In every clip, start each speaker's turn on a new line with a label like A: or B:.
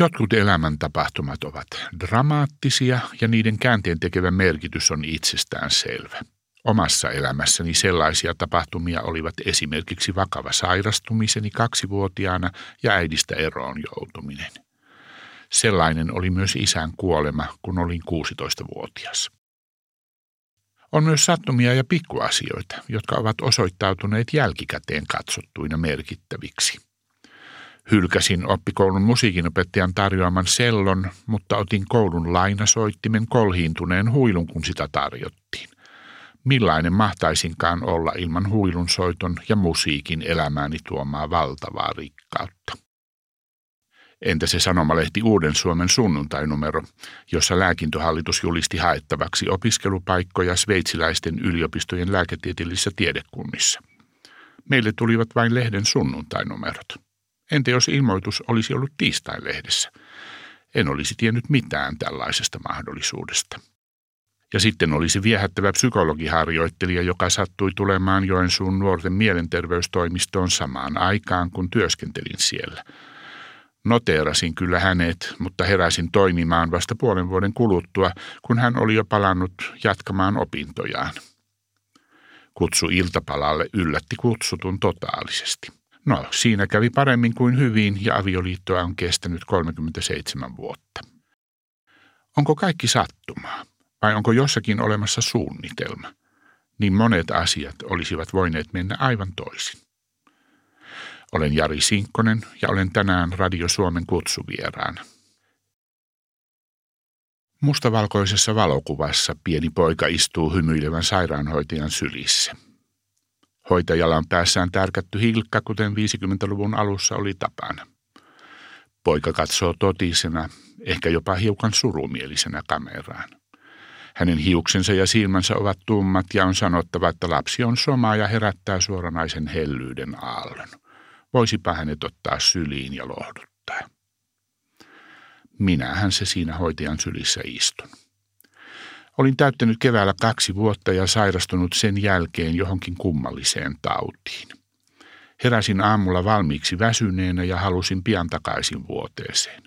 A: Jotkut elämäntapahtumat ovat dramaattisia ja niiden käänteen tekevä merkitys on itsestään selvä. Omassa elämässäni sellaisia tapahtumia olivat esimerkiksi vakava sairastumiseni kaksivuotiaana ja äidistä eroon joutuminen. Sellainen oli myös isän kuolema, kun olin 16-vuotias. On myös sattumia ja pikkuasioita, jotka ovat osoittautuneet jälkikäteen katsottuina merkittäviksi. Hylkäsin oppikoulun musiikinopettajan tarjoaman sellon, mutta otin koulun lainasoittimen kolhiintuneen huilun, kun sitä tarjottiin. Millainen mahtaisinkaan olla ilman huilun soiton ja musiikin elämääni tuomaa valtavaa rikkautta. Entä se sanomalehti Uuden Suomen sunnuntainumero, jossa lääkintöhallitus julisti haettavaksi opiskelupaikkoja sveitsiläisten yliopistojen lääketieteellisissä tiedekunnissa? Meille tulivat vain lehden sunnuntainumerot. Entä jos ilmoitus olisi ollut tiistai-lehdessä? En olisi tiennyt mitään tällaisesta mahdollisuudesta. Ja sitten olisi viehättävä psykologiharjoittelija, joka sattui tulemaan Joensuun nuorten mielenterveystoimistoon samaan aikaan, kun työskentelin siellä. Noteerasin kyllä hänet, mutta heräsin toimimaan vasta puolen vuoden kuluttua, kun hän oli jo palannut jatkamaan opintojaan. Kutsu iltapalalle yllätti kutsutun totaalisesti. No, siinä kävi paremmin kuin hyvin ja avioliittoa on kestänyt 37 vuotta. Onko kaikki sattumaa? Vai onko jossakin olemassa suunnitelma? Niin monet asiat olisivat voineet mennä aivan toisin. Olen Jari Sinkkonen ja olen tänään Radio Suomen kutsuvieraana. Mustavalkoisessa valokuvassa pieni poika istuu hymyilevän sairaanhoitajan sylissä. Hoitajalla on päässään tärkätty hilkka, kuten 50-luvun alussa oli tapana. Poika katsoo totisena, ehkä jopa hiukan surumielisenä kameraan. Hänen hiuksensa ja silmänsä ovat tummat ja on sanottava, että lapsi on soma ja herättää suoranaisen hellyyden aallon. Voisipa hänet ottaa syliin ja lohduttaa. Minähän se siinä hoitajan sylissä istun. Olin täyttänyt keväällä kaksi vuotta ja sairastunut sen jälkeen johonkin kummalliseen tautiin. Heräsin aamulla valmiiksi väsyneenä ja halusin pian takaisin vuoteeseen.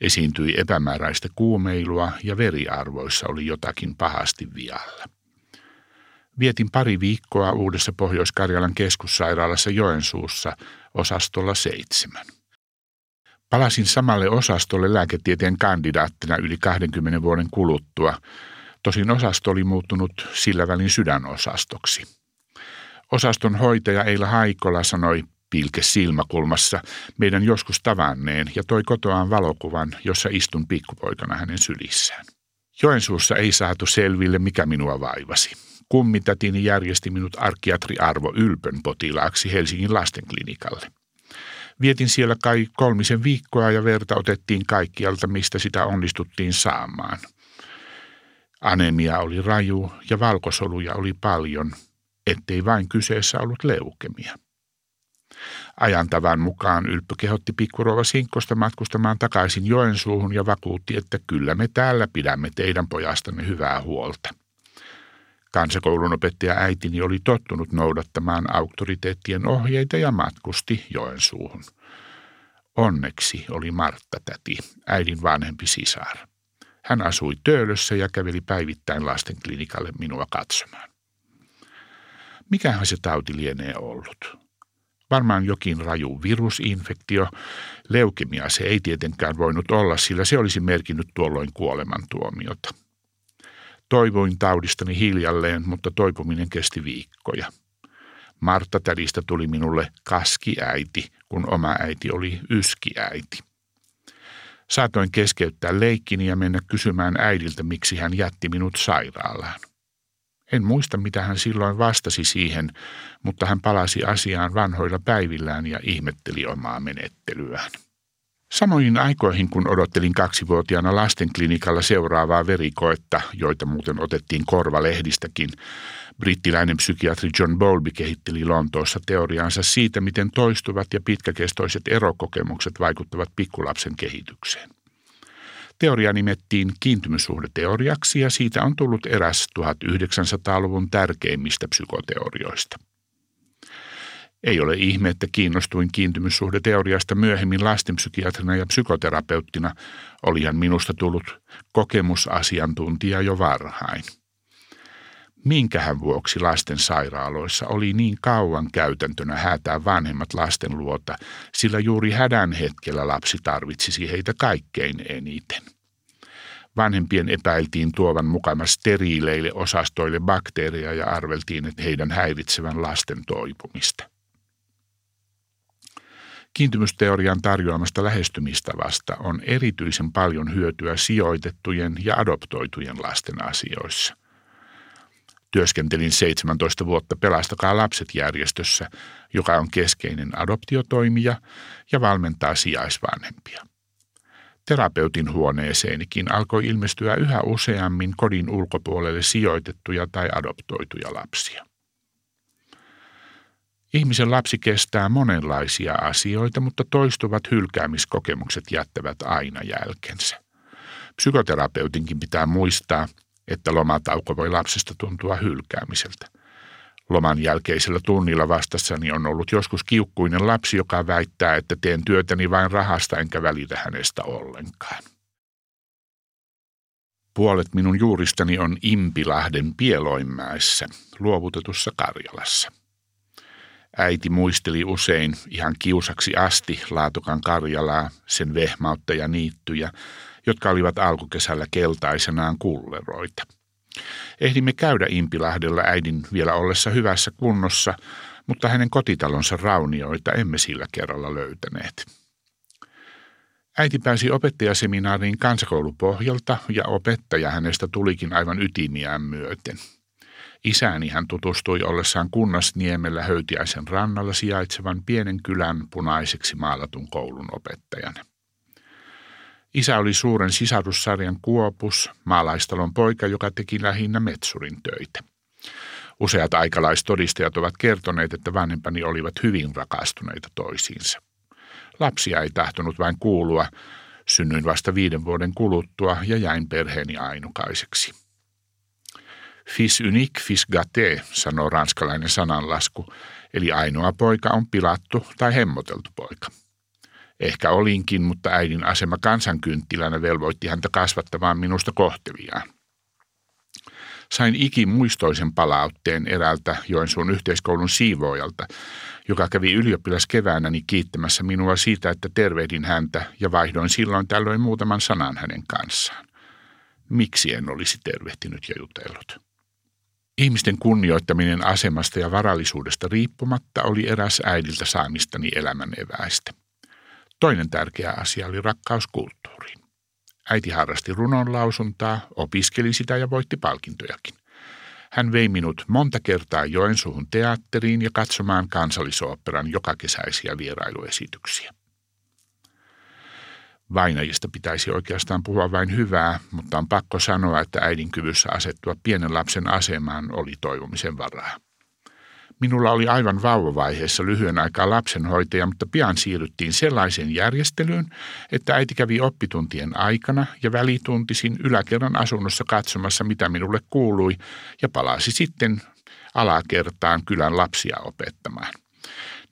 A: Esiintyi epämääräistä kuumeilua ja veriarvoissa oli jotakin pahasti vialla. Vietin pari viikkoa uudessa Pohjois-Karjalan keskussairaalassa Joensuussa osastolla seitsemän. Palasin samalle osastolle lääketieteen kandidaattina yli 20 vuoden kuluttua, tosin osasto oli muuttunut sillä välin sydänosastoksi. Osaston hoitaja Eila Haikola sanoi pilke silmäkulmassa meidän joskus tavanneen ja toi kotoaan valokuvan, jossa istun pikkupoikana hänen sylissään. Joensuussa ei saatu selville, mikä minua vaivasi. Kummitätini järjesti minut arkiatri Arvo Ylpön potilaaksi Helsingin lastenklinikalle. Vietin siellä kai kolmisen viikkoa ja verta otettiin kaikkialta, mistä sitä onnistuttiin saamaan. Anemia oli raju ja valkosoluja oli paljon, ettei vain kyseessä ollut leukemia. Ajantavan mukaan Ylppö kehotti pikkurouva Sinkkosta matkustamaan takaisin Joensuuhun ja vakuutti, että kyllä me täällä pidämme teidän pojastanne hyvää huolta. Kansakoulun opettaja äitini oli tottunut noudattamaan auktoriteettien ohjeita ja matkusti Joensuuhun. Onneksi oli Martta täti, äidin vanhempi sisar. Hän asui Töölössä ja käveli päivittäin lastenklinikalle minua katsomaan. Mikähän se tauti lienee ollut? Varmaan jokin raju virusinfektio. Leukemia se ei tietenkään voinut olla, sillä se olisi merkinnyt tuolloin kuolemantuomiota. Toivoin taudistani hiljalleen, mutta toipuminen kesti viikkoja. Martta tädistä tuli minulle kaskiäiti, kun oma äiti oli yskiäiti. Saatoin keskeyttää leikkini ja mennä kysymään äidiltä, miksi hän jätti minut sairaalaan. En muista, mitä hän silloin vastasi siihen, mutta hän palasi asiaan vanhoilla päivillään ja ihmetteli omaa menettelyään. Samoihin aikoihin, kun odottelin kaksivuotiaana lastenklinikalla seuraavaa verikoetta, joita muuten otettiin korvalehdistäkin, brittiläinen psykiatri John Bowlby kehitteli Lontoossa teoriaansa siitä, miten toistuvat ja pitkäkestoiset erokokemukset vaikuttavat pikkulapsen kehitykseen. Teoria nimettiin kiintymyssuhdeteoriaksi ja siitä on tullut eräs 1900-luvun tärkeimmistä psykoteorioista. Ei ole ihme, että kiinnostuin kiintymyssuhdeteoriasta myöhemmin lastenpsykiatrina ja psykoterapeuttina. Olihan minusta tullut kokemusasiantuntija jo varhain. Minkähän vuoksi lasten sairaaloissa oli niin kauan käytäntönä häätää vanhemmat lasten luota, sillä juuri hädän hetkellä lapsi tarvitsisi heitä kaikkein eniten. Vanhempien epäiltiin tuovan mukana steriileille osastoille bakteereja ja arveltiin, että heidän häiritsevän lasten toipumista. Kiintymysteorian tarjoamasta lähestymistavasta on erityisen paljon hyötyä sijoitettujen ja adoptoitujen lasten asioissa. Työskentelin 17 vuotta Pelastakaa lapset järjestössä, joka on keskeinen adoptiotoimija ja valmentaa sijaisvanhempia. Terapeutin huoneeseenikin alkoi ilmestyä yhä useammin kodin ulkopuolelle sijoitettuja tai adoptoituja lapsia. Ihmisen lapsi kestää monenlaisia asioita, mutta toistuvat hylkäämiskokemukset jättävät aina jälkensä. Psykoterapeutinkin pitää muistaa, että lomatauko voi lapsesta tuntua hylkäämiseltä. Loman jälkeisellä tunnilla vastassani on ollut joskus kiukkuinen lapsi, joka väittää, että teen työtäni vain rahasta enkä välitä hänestä ollenkaan. Puolet minun juuristani on Impilahden Pieloinmäessä, luovutetussa Karjalassa. Äiti muisteli usein ihan kiusaksi asti Laatokan Karjalaa, sen vehmautta ja niittyjä, jotka olivat alkukesällä keltaisenaan kulleroita. Ehdimme käydä Impilahdella äidin vielä ollessa hyvässä kunnossa, mutta hänen kotitalonsa raunioita emme sillä kerralla löytäneet. Äiti pääsi opettajaseminaariin kansakoulupohjalta ja opettaja hänestä tulikin aivan ytimiään myöten – Isääni hän tutustui ollessaan Kunnasniemellä Höytiäisen rannalla sijaitsevan pienen kylän punaiseksi maalatun koulun opettajana. Isä oli suuren sisarussarjan kuopus, maalaistalon poika, joka teki lähinnä metsurin töitä. Useat aikalaistodistajat ovat kertoneet, että vanhempani olivat hyvin rakastuneita toisiinsa. Lapsia ei tahtonut vain kuulua. Synnyin vasta viiden vuoden kuluttua ja jäin perheeni ainukaiseksi. Fils unique, fils gâté, sanoo ranskalainen sananlasku, eli ainoa poika on pilattu tai hemmoteltu poika. Ehkä olinkin, mutta äidin asema kansankynttilänä velvoitti häntä kasvattamaan minusta kohteliaan. Sain ikimuistoisen palautteen eräältä Joensuun yhteiskoulun siivoojalta, joka kävi ylioppilaskeväänäni kiittämässä minua siitä, että tervehdin häntä ja vaihdoin silloin tällöin muutaman sanan hänen kanssaan. Miksi en olisi tervehtinyt ja jutellut? Ihmisten kunnioittaminen asemasta ja varallisuudesta riippumatta oli eräs äidiltä saamistani elämän eväistä. Toinen tärkeä asia oli rakkaus kulttuuriin. Äiti harrasti runonlausuntaa, opiskeli sitä ja voitti palkintojakin. Hän vei minut monta kertaa Joensuuhun teatteriin ja katsomaan kansallisoopperan jokakesäisiä vierailuesityksiä. Vainajista pitäisi oikeastaan puhua vain hyvää, mutta on pakko sanoa, että äidin kyvyssä asettua pienen lapsen asemaan oli toivomisen varaa. Minulla oli aivan vauvavaiheessa lyhyen aikaa lapsenhoitaja, mutta pian siirryttiin sellaiseen järjestelyyn, että äiti kävi oppituntien aikana ja välituntisin yläkerran asunnossa katsomassa, mitä minulle kuului, ja palasi sitten alakertaan kylän lapsia opettamaan.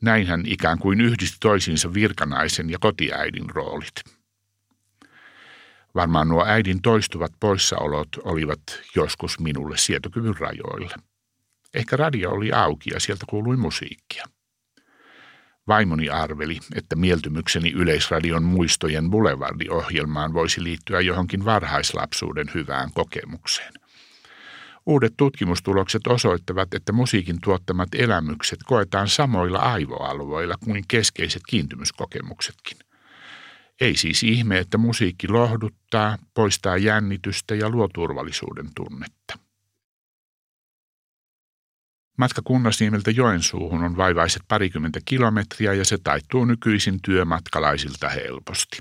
A: Näin hän ikään kuin yhdisti toisiinsa virkanaisen ja kotiäidin roolit. Varmaan nuo äidin toistuvat poissaolot olivat joskus minulle sietokyvyn rajoilla. Ehkä radio oli auki ja sieltä kuului musiikkia. Vaimoni arveli, että mieltymykseni Yleisradion muistojen Boulevardi-ohjelmaan voisi liittyä johonkin varhaislapsuuden hyvään kokemukseen. Uudet tutkimustulokset osoittavat, että musiikin tuottamat elämykset koetaan samoilla aivoalueilla kuin keskeiset kiintymyskokemuksetkin – ei siis ihme, että musiikki lohduttaa, poistaa jännitystä ja luo turvallisuuden tunnetta. Matka Kunnasniemeltä Joensuuhun on vaivaiset parikymmentä kilometriä ja se taittuu nykyisin työmatkalaisilta helposti.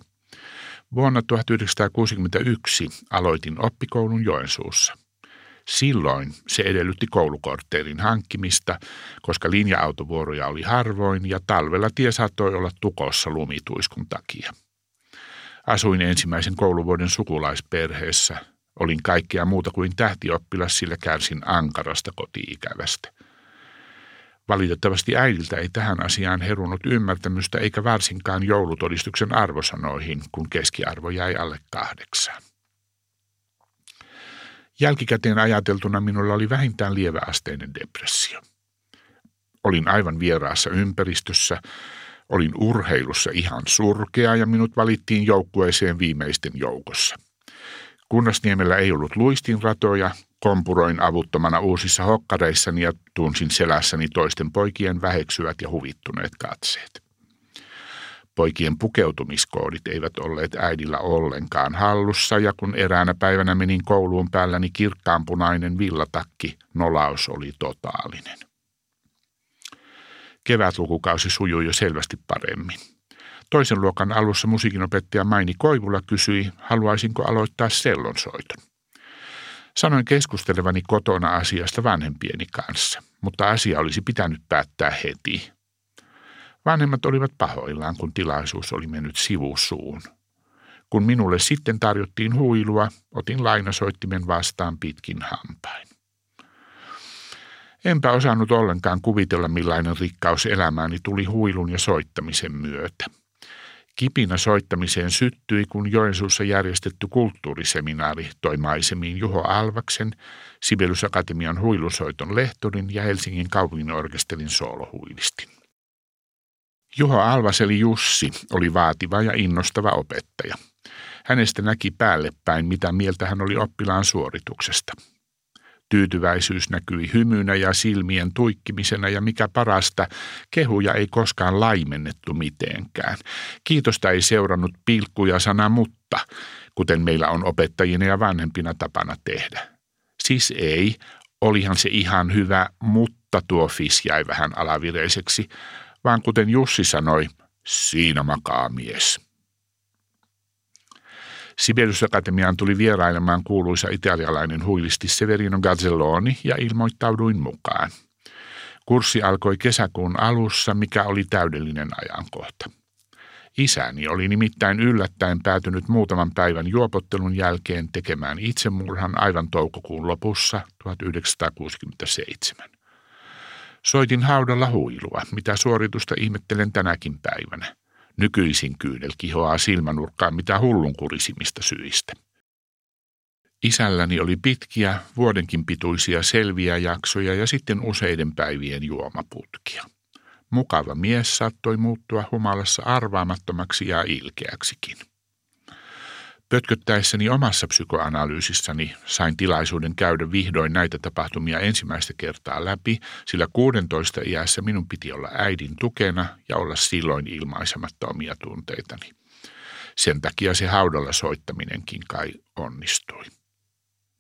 A: Vuonna 1961 aloitin oppikoulun Joensuussa. Silloin se edellytti koulukortteerin hankkimista, koska linja-autovuoroja oli harvoin ja talvella tie saattoi olla tukossa lumituiskun takia. Asuin ensimmäisen kouluvuoden sukulaisperheessä. Olin kaikkea muuta kuin tähtioppilas, sillä kärsin ankarasta kotiikävästä. Valitettavasti äidiltä ei tähän asiaan herunut ymmärtämystä eikä varsinkaan joulutodistuksen arvosanoihin, kun keskiarvo jäi alle kahdeksaan. Jälkikäteen ajateltuna minulla oli vähintään lieväasteinen depressio. Olin aivan vieraassa ympäristössä, olin urheilussa ihan surkea ja minut valittiin joukkueeseen viimeisten joukossa. Kunnasniemellä ei ollut luistinratoja, kompuroin avuttomana uusissa hokkareissani ja tunsin selässäni toisten poikien väheksyvät ja huvittuneet katseet. Poikien pukeutumiskoodit eivät olleet äidillä ollenkaan hallussa ja kun eräänä päivänä menin kouluun päälläni kirkkaanpunainen villatakki, nolaus oli totaalinen. Kevätlukukausi sujui jo selvästi paremmin. Toisen luokan alussa musiikinopettaja Maini Koivula kysyi, haluaisinko aloittaa sellonsoiton. Sanoin keskustelevani kotona asiasta vanhempieni kanssa, mutta asia olisi pitänyt päättää heti. Vanhemmat olivat pahoillaan, kun tilaisuus oli mennyt sivusuun. Kun minulle sitten tarjottiin huilua, otin lainasoittimen vastaan pitkin hampain. Enpä osannut ollenkaan kuvitella, millainen rikkaus elämääni tuli huilun ja soittamisen myötä. Kipinä soittamiseen syttyi, kun Joensuussa järjestetty kulttuuriseminaari toi maisemiin Juho Alvaksen, Sibelius Akatemian huilusoiton lehtorin ja Helsingin kaupunginorkesterin soolohuilistin. Juho Alvas eli Jussi oli vaativa ja innostava opettaja. Hänestä näki päälle päin, mitä mieltä hän oli oppilaan suorituksesta. Tyytyväisyys näkyi hymynä ja silmien tuikkimisena ja mikä parasta, kehuja ei koskaan laimennettu mitenkään. Kiitosta ei seurannut pilkkuja sana mutta, kuten meillä on opettajina ja vanhempina tapana tehdä. Siis ei, olihan se ihan hyvä, mutta tuo fis jäi vähän alavireiseksi, vaan kuten Jussi sanoi, siinä makaa mies. Sibelius Akatemiaan tuli vierailemaan kuuluisa italialainen huilisti Severino Gazzelloni ja ilmoittauduin mukaan. Kurssi alkoi kesäkuun alussa, mikä oli täydellinen ajankohta. Isäni oli nimittäin yllättäen päätynyt muutaman päivän juopottelun jälkeen tekemään itsemurhan aivan toukokuun lopussa 1967. Soitin haudalla huilua, mitä suoritusta ihmettelen tänäkin päivänä. Nykyisin kyydel kihoaa silmänurkkaan mitä hullunkurisimmista syistä. Isälläni oli pitkiä, vuodenkin pituisia selviä jaksoja ja sitten useiden päivien juomaputkia. Mukava mies saattoi muuttua humalassa arvaamattomaksi ja ilkeäksikin. Pötköttäessäni omassa psykoanalyysissäni sain tilaisuuden käydä vihdoin näitä tapahtumia ensimmäistä kertaa läpi, sillä 16 iässä minun piti olla äidin tukena ja olla silloin ilmaisematta omia tunteitani. Sen takia se haudalla soittaminenkin kai onnistui.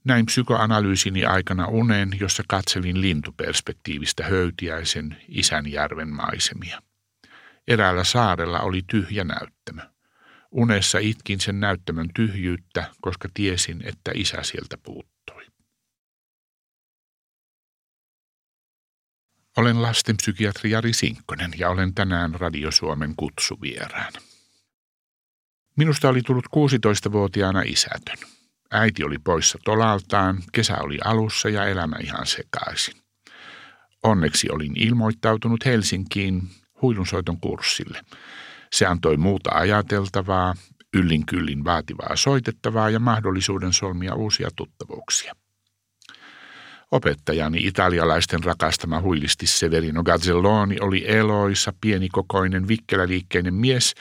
A: Näin psykoanalyysini aikana unen, jossa katselin lintuperspektiivistä höytiäisen Isänjärven maisemia. Eräällä saarella oli tyhjä näyttämö. Unessa itkin sen näyttämön tyhjyyttä, koska tiesin, että isä sieltä puuttui. Olen lastenpsykiatri Jari Sinkkonen ja olen tänään Radio Suomen kutsuvierään. Minusta oli tullut 16-vuotiaana isätön. Äiti oli poissa tolaltaan, kesä oli alussa ja elämä ihan sekaisin. Onneksi olin ilmoittautunut Helsinkiin huilunsoiton kurssille – se antoi muuta ajateltavaa, yllin kyllin vaativaa soitettavaa ja mahdollisuuden solmia uusia tuttavuuksia. Opettajani italialaisten rakastama huilisti Severino Gazzelloni oli eloisa, pienikokoinen, vikkeläliikkeinen mies,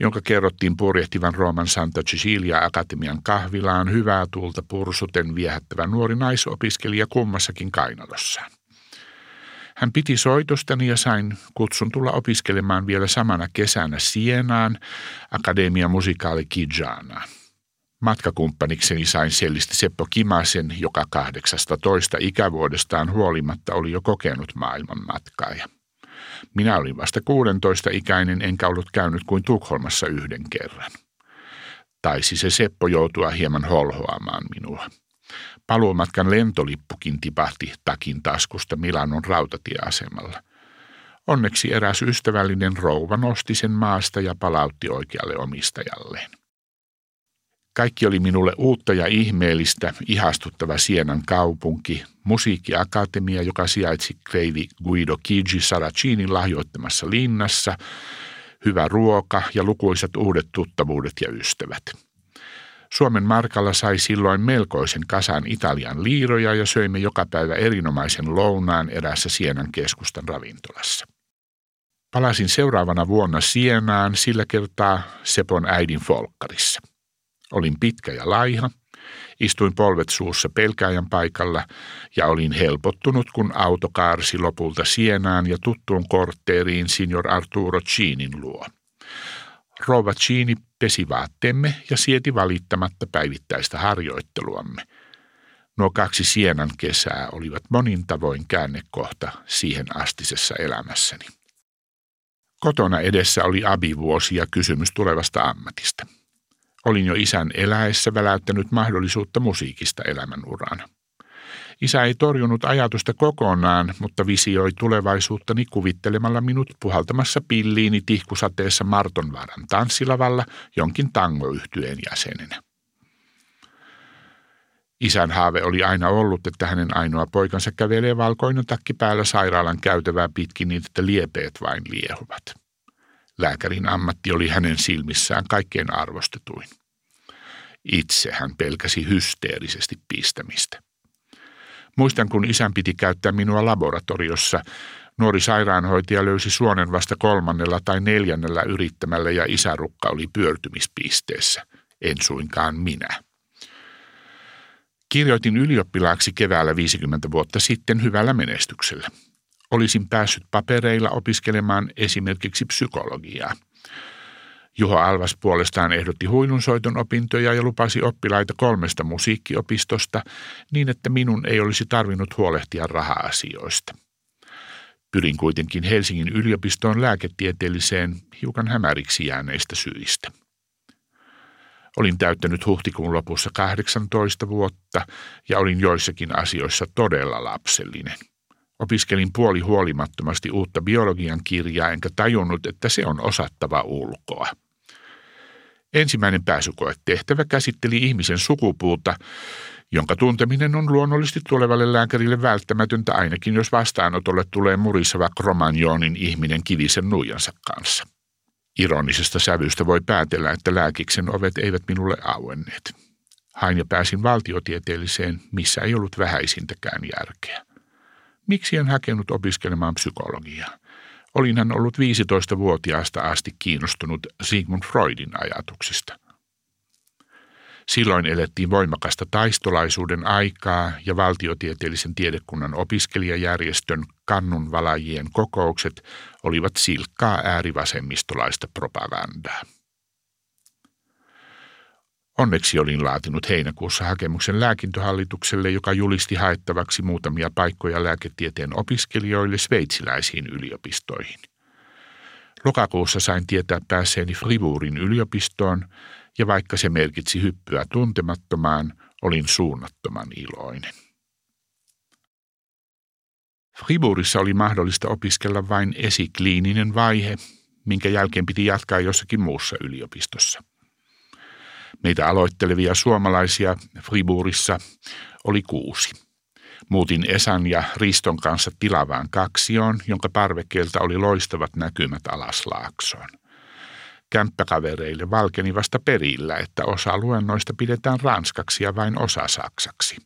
A: jonka kerrottiin purjehtivan Rooman Santa Cecilia Akatemian kahvilaan hyvää tuulta pursuten viehättävä nuori naisopiskelija kummassakin kainalossaan. Hän piti soitostani ja sain kutsun tulla opiskelemaan vielä samana kesänä Sienaan Akademia Musikaali Kijanaan. Matkakumppanikseni sain sellisti Seppo Kimasen, joka 18 ikävuodestaan huolimatta oli jo kokenut maailman matkaaja. Minä olin vasta 16 ikäinen enkä ollut käynyt kuin Tukholmassa yhden kerran. Taisi se Seppo joutua hieman holhoamaan minua. Paluumatkan lentolippukin tipahti takin taskusta Milanon rautatieasemalla. Onneksi eräs ystävällinen rouva nosti sen maasta ja palautti oikealle omistajalleen. Kaikki oli minulle uutta ja ihmeellistä, ihastuttava Sienan kaupunki, musiikkiakatemia, joka sijaitsi kreivi Guido Chigi Saracinin lahjoittamassa linnassa, hyvä ruoka ja lukuisat uudet tuttavuudet ja ystävät. Suomen markalla sai silloin melkoisen kasan Italian liiroja ja söimme joka päivä erinomaisen lounaan erässä Sienan keskustan ravintolassa. Palasin seuraavana vuonna Sienaan sillä kertaa Sepon äidin folkkarissa. Olin pitkä ja laiha, istuin polvet suussa pelkääjän paikalla ja olin helpottunut, kun auto kaarsi lopulta Sienaan ja tuttuun kortteeriin signor Arturo Chinin luo. Rova Chini pesi vaatteemme ja sieti valittamatta päivittäistä harjoitteluamme. Nuo kaksi Sienan kesää olivat monin tavoin käännekohta siihen astisessa elämässäni. Kotona edessä oli abivuosi ja kysymys tulevasta ammatista. Olin jo isän eläessä väläyttänyt mahdollisuutta musiikista elämänurana. Isä ei torjunut ajatusta kokonaan, mutta visioi tulevaisuuttani kuvittelemalla minut puhaltamassa pilliini tihkusateessa Martonvaaran tanssilavalla jonkin tangoyhtyeen jäsenenä. Isän haave oli aina ollut, että hänen ainoa poikansa kävelee valkoinen takki päällä sairaalan käytävää pitkin niin, että liepeet vain liehuvat. Lääkärin ammatti oli hänen silmissään kaikkein arvostetuin. Itse hän pelkäsi hysteerisesti pistämistä. Muistan, kun isän piti käyttää minua laboratoriossa. Nuori sairaanhoitaja löysi suonen vasta kolmannella tai neljännellä yrittämällä ja isärukka oli pyörtymispisteessä. En suinkaan minä. Kirjoitin ylioppilaaksi keväällä 50 vuotta sitten hyvällä menestyksellä. Olisin päässyt papereilla opiskelemaan esimerkiksi psykologiaa. Juho Alvas puolestaan ehdotti huilunsoiton opintoja ja lupasi oppilaita kolmesta musiikkiopistosta niin, että minun ei olisi tarvinnut huolehtia raha-asioista. Pyrin kuitenkin Helsingin yliopistoon lääketieteelliseen hiukan hämäriksi jääneistä syistä. Olin täyttänyt huhtikuun lopussa 18 vuotta ja olin joissakin asioissa todella lapsellinen. Opiskelin puoli huolimattomasti uutta biologian kirjaa enkä tajunnut, että se on osattava ulkoa. Ensimmäinen pääsykoetehtävä käsitteli ihmisen sukupuuta, jonka tunteminen on luonnollisesti tulevalle lääkärille välttämätöntä ainakin, jos vastaanotolle tulee muriseva kromanjoonin ihminen kivisen nuijansa kanssa. Ironisesta sävystä voi päätellä, että lääkiksen ovet eivät minulle auenneet. Hain ja pääsin valtiotieteelliseen, missä ei ollut vähäisintäkään järkeä. Miksi en hakenut opiskelemaan psykologiaa? Olin hän ollut 15-vuotiaasta asti kiinnostunut Sigmund Freudin ajatuksista. Silloin elettiin voimakasta taistolaisuuden aikaa ja valtiotieteellisen tiedekunnan opiskelijajärjestön kannunvalajien kokoukset olivat silkkaa äärivasemmistolaista propagandaa. Onneksi olin laatinut heinäkuussa hakemuksen lääkintöhallitukselle, joka julisti haettavaksi muutamia paikkoja lääketieteen opiskelijoille sveitsiläisiin yliopistoihin. Lokakuussa sain tietää pääseeni Friburin yliopistoon, ja vaikka se merkitsi hyppyä tuntemattomaan, olin suunnattoman iloinen. Friburissa oli mahdollista opiskella vain esikliininen vaihe, minkä jälkeen piti jatkaa jossakin muussa yliopistossa – Meitä aloittelevia suomalaisia Friburissa oli kuusi. Muutin Esan ja Riston kanssa tilavaan kaksioon, jonka parvekkeelta oli loistavat näkymät alas laaksoon. Kämppäkavereille valkeni vasta perillä, että osa luennoista pidetään ranskaksi ja vain osa saksaksi.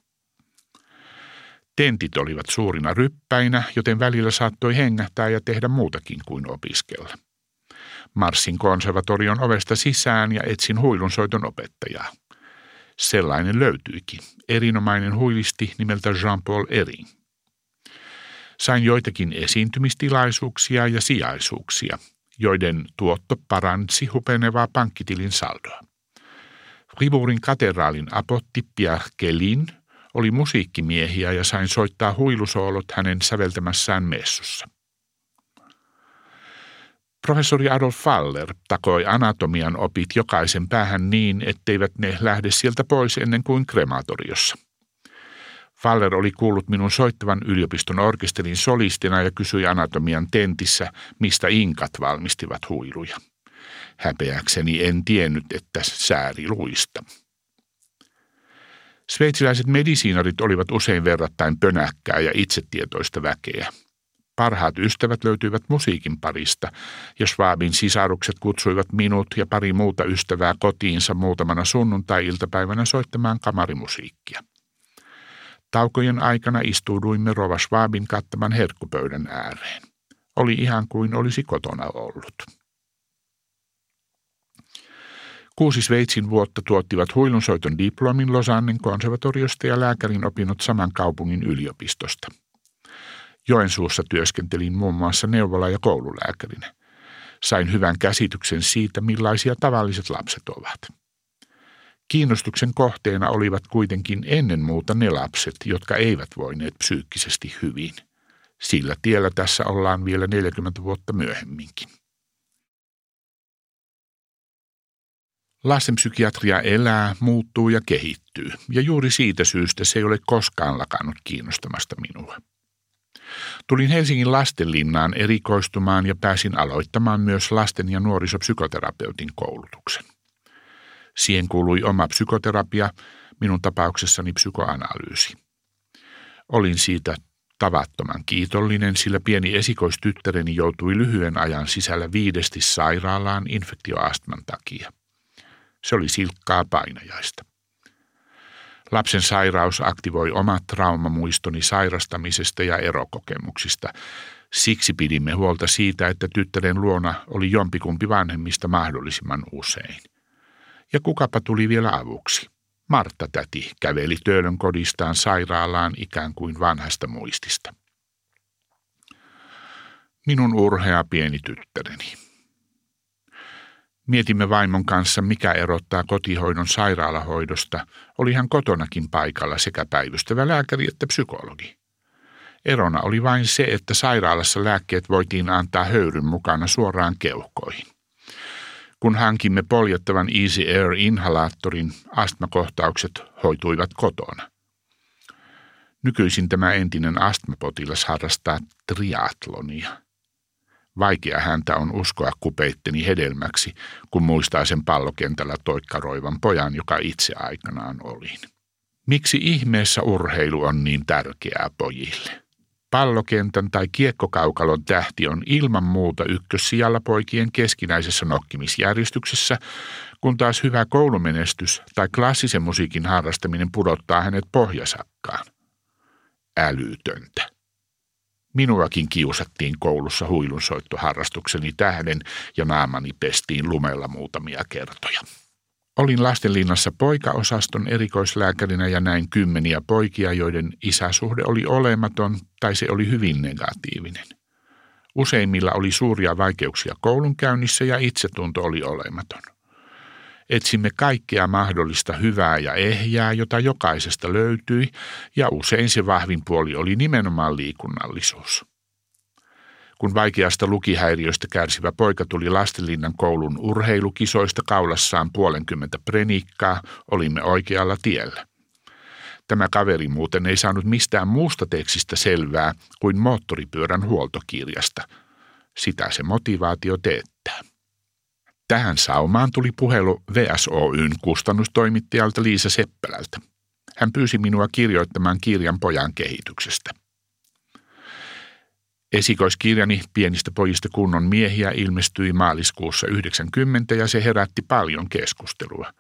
A: Tentit olivat suurina ryppäinä, joten välillä saattoi hengähtää ja tehdä muutakin kuin opiskella. Marssin konservatorion ovesta sisään ja etsin huilunsoiton opettajaa. Sellainen löytyikin, erinomainen huilisti nimeltä Jean-Paul Ering. Sain joitakin esiintymistilaisuuksia ja sijaisuuksia, joiden tuotto paransi hupenevaa pankkitilin saldoa. Fribourgin katedraalin apotti Pierre Kelin oli musiikkimiehiä ja sain soittaa huilusoolot hänen säveltämässään messussa. Professori Adolf Faller takoi anatomian opit jokaisen päähän niin, etteivät ne lähde sieltä pois ennen kuin krematoriossa. Faller oli kuullut minun soittavan yliopiston orkesterin solistina ja kysyi anatomian tentissä, mistä inkat valmistivat huiluja. Häpeäkseni en tiennyt, että sääri luista. Sveitsiläiset medisiinarit olivat usein verrattain pönäkkää ja itsetietoista väkeä. Parhaat ystävät löytyivät musiikin parista, ja Schwabin sisarukset kutsuivat minut ja pari muuta ystävää kotiinsa muutamana sunnuntai-iltapäivänä soittamaan kamarimusiikkia. Taukojen aikana istuuduimme Rova Schwabin kattaman herkkupöydän ääreen. Oli ihan kuin olisi kotona ollut. Kuusi Sveitsin vuotta tuottivat huilunsoiton diplomin Losannen konservatoriosta ja lääkärin opinnot saman kaupungin yliopistosta. Joensuussa työskentelin muun muassa neuvola- ja koululääkärinä. Sain hyvän käsityksen siitä, millaisia tavalliset lapset ovat. Kiinnostuksen kohteena olivat kuitenkin ennen muuta ne lapset, jotka eivät voineet psyykkisesti hyvin. Sillä tiellä tässä ollaan vielä 40 vuotta myöhemminkin. Lastenpsykiatria elää, muuttuu ja kehittyy, ja juuri siitä syystä se ei ole koskaan lakannut kiinnostamasta minua. Tulin Helsingin lastenlinnaan erikoistumaan ja pääsin aloittamaan myös lasten- ja nuorisopsykoterapeutin koulutuksen. Siihen kuului oma psykoterapia, minun tapauksessani psykoanalyysi. Olin siitä tavattoman kiitollinen, sillä pieni esikoistyttäreni joutui lyhyen ajan sisällä viidesti sairaalaan infektioastman takia. Se oli silkkaa painajaista. Lapsen sairaus aktivoi omat traumamuistoni sairastamisesta ja erokokemuksista. Siksi pidimme huolta siitä, että tyttären luona oli jompikumpi vanhemmista mahdollisimman usein. Ja kukapa tuli vielä avuksi. Martta täti käveli Töölön kodistaan sairaalaan ikään kuin vanhasta muistista. Minun urhea pieni tyttäreni. Mietimme vaimon kanssa, mikä erottaa kotihoidon sairaalahoidosta. Oli hän kotonakin paikalla sekä päivystävä lääkäri että psykologi. Erona oli vain se, että sairaalassa lääkkeet voitiin antaa höyryn mukana suoraan keuhkoihin. Kun hankimme poljettavan Easy Air inhalaattorin, astmakohtaukset hoituivat kotona. Nykyisin tämä entinen astmapotilas harrastaa triatlonia – Vaikea häntä on uskoa kupeitteni hedelmäksi, kun muistaa sen pallokentällä toikkaroivan pojan, joka itse aikanaan olin. Miksi ihmeessä urheilu on niin tärkeää pojille? Pallokentän tai kiekkokaukalon tähti on ilman muuta ykkössijalla poikien keskinäisessä nokkimisjärjestyksessä, kun taas hyvä koulumenestys tai klassisen musiikin harrastaminen pudottaa hänet pohjasakkaan. Älytöntä. Minuakin kiusattiin koulussa huilunsoittoharrastukseni tähden ja naamani pestiin lumella muutamia kertoja. Olin lastenlinnassa poikaosaston erikoislääkärinä ja näin kymmeniä poikia, joiden isäsuhde oli olematon tai se oli hyvin negatiivinen. Useimmilla oli suuria vaikeuksia koulunkäynnissä ja itsetunto oli olematon. Etsimme kaikkea mahdollista hyvää ja ehjää, jota jokaisesta löytyi, ja usein se vahvin puoli oli nimenomaan liikunnallisuus. Kun vaikeasta lukihäiriöstä kärsivä poika tuli lastenlinnan koulun urheilukisoista kaulassaan puolenkymmentä prenikkaa, olimme oikealla tiellä. Tämä kaveri muuten ei saanut mistään muusta tekstistä selvää kuin moottoripyörän huoltokirjasta. Sitä se motivaatio teettää. Tähän saumaan tuli puhelu VSOYn kustannustoimittajalta Liisa Seppälältä. Hän pyysi minua kirjoittamaan kirjan pojan kehityksestä. Esikoiskirjani pienistä pojista kunnon miehiä ilmestyi maaliskuussa 90 ja se herätti paljon keskustelua.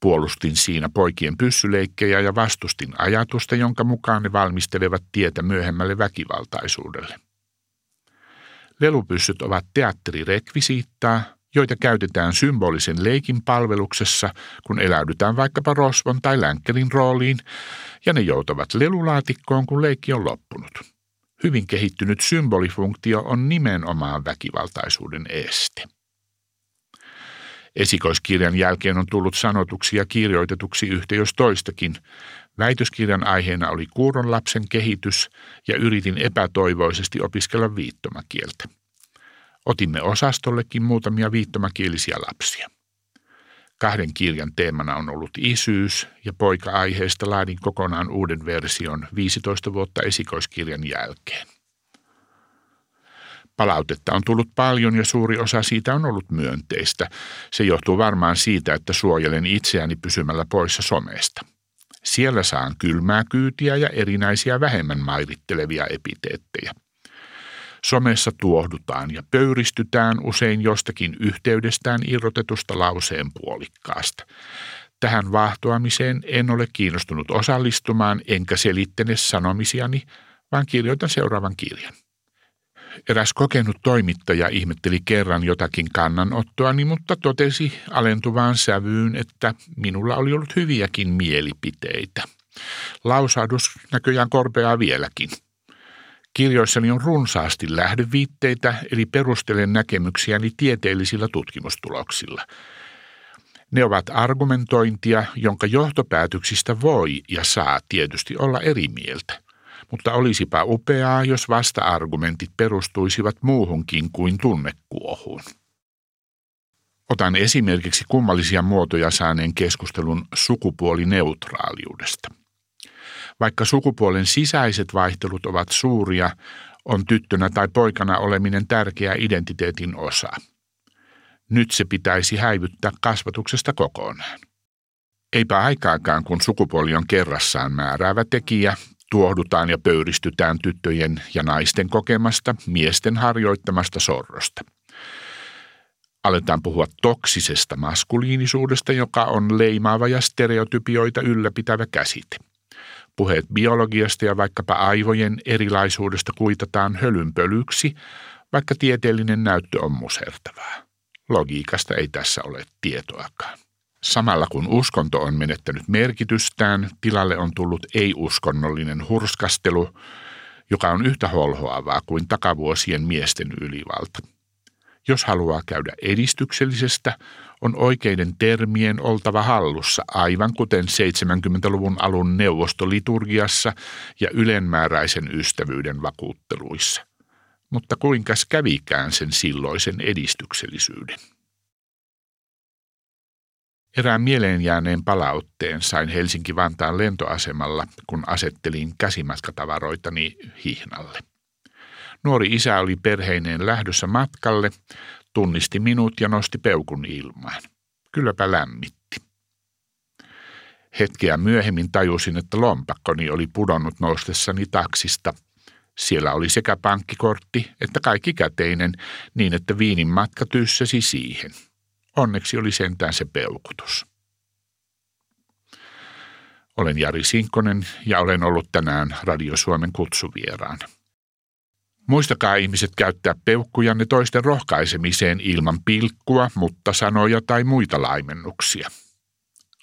A: Puolustin siinä poikien pyssyleikkejä ja vastustin ajatusta, jonka mukaan ne valmistelevat tietä myöhemmälle väkivaltaisuudelle. Lelupyssyt ovat teatterirekvisiittaa, joita käytetään symbolisen leikin palveluksessa, kun eläydytään vaikkapa rosvon tai länkkelin rooliin, ja ne joutavat lelulaatikkoon, kun leikki on loppunut. Hyvin kehittynyt symbolifunktio on nimenomaan väkivaltaisuuden este. Esikoiskirjan jälkeen on tullut sanotuksi ja kirjoitetuksi yhtä jos toistakin. Väitöskirjan aiheena oli kuuron lapsen kehitys ja yritin epätoivoisesti opiskella viittomakieltä. Otimme osastollekin muutamia viittomakielisiä lapsia. Kahden kirjan teemana on ollut isyys ja poika-aiheesta laadin kokonaan uuden version 15 vuotta esikoiskirjan jälkeen. Palautetta on tullut paljon ja suuri osa siitä on ollut myönteistä. Se johtuu varmaan siitä, että suojelen itseäni pysymällä poissa somesta. Siellä saan kylmää kyytiä ja erinäisiä vähemmän mairittelevia epiteettejä. Somessa tuohdutaan ja pöyristytään usein jostakin yhteydestään irrotetusta lauseen puolikkaasta. Tähän vaahtoamiseen en ole kiinnostunut osallistumaan enkä selittene sanomisiani, vaan kirjoitan seuraavan kirjan. Eräs kokenut toimittaja ihmetteli kerran jotakin kannanottoani, mutta totesi alentuvaan sävyyn, että minulla oli ollut hyviäkin mielipiteitä. Lausahdus näköjään korpeaa vieläkin. Kirjoissani on runsaasti lähdeviitteitä, eli perustelen näkemyksiäni tieteellisillä tutkimustuloksilla. Ne ovat argumentointia, jonka johtopäätöksistä voi ja saa tietysti olla eri mieltä mutta olisipa upeaa, jos vasta-argumentit perustuisivat muuhunkin kuin tunnekuohuun. Otan esimerkiksi kummallisia muotoja saaneen keskustelun sukupuolineutraaliudesta. Vaikka sukupuolen sisäiset vaihtelut ovat suuria, on tyttönä tai poikana oleminen tärkeä identiteetin osa. Nyt se pitäisi häivyttää kasvatuksesta kokonaan. Eipä aikaakaan, kun sukupuoli on kerrassaan määräävä tekijä, tuohdutaan ja pöyristytään tyttöjen ja naisten kokemasta, miesten harjoittamasta sorrosta. Aletaan puhua toksisesta maskuliinisuudesta, joka on leimaava ja stereotypioita ylläpitävä käsite. Puheet biologiasta ja vaikkapa aivojen erilaisuudesta kuitataan hölynpölyksi, vaikka tieteellinen näyttö on musertavaa. Logiikasta ei tässä ole tietoakaan. Samalla kun uskonto on menettänyt merkitystään, tilalle on tullut ei-uskonnollinen hurskastelu, joka on yhtä holhoavaa kuin takavuosien miesten ylivalta. Jos haluaa käydä edistyksellisestä, on oikeiden termien oltava hallussa, aivan kuten 70-luvun alun neuvostoliturgiassa ja ylenmääräisen ystävyyden vakuutteluissa. Mutta kuinkas kävikään sen silloisen edistyksellisyyden? Erään mieleen jääneen palautteen sain Helsinki-Vantaan lentoasemalla, kun asettelin käsimatkatavaroitani hihnalle. Nuori isä oli perheineen lähdössä matkalle, tunnisti minut ja nosti peukun ilmaan. Kylläpä lämmitti. Hetkeä myöhemmin tajusin, että lompakkoni oli pudonnut noustessani taksista. Siellä oli sekä pankkikortti että kaikki käteinen niin, että viinin matka tyssäsi siihen. Onneksi oli sentään se peukutus. Olen Jari Sinkkonen ja olen ollut tänään Radio Suomen kutsuvieraana. Muistakaa ihmiset käyttää peukkujanne toisten rohkaisemiseen ilman pilkkua, mutta sanoja tai muita laimennuksia.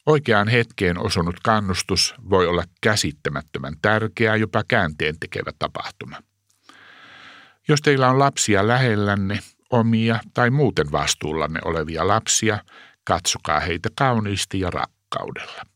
A: Oikeaan hetkeen osunut kannustus voi olla käsittämättömän tärkeä, jopa käänteen tekevä tapahtuma. Jos teillä on lapsia lähellänne, omia tai muuten vastuullanne olevia lapsia, katsokaa heitä kauniisti ja rakkaudella.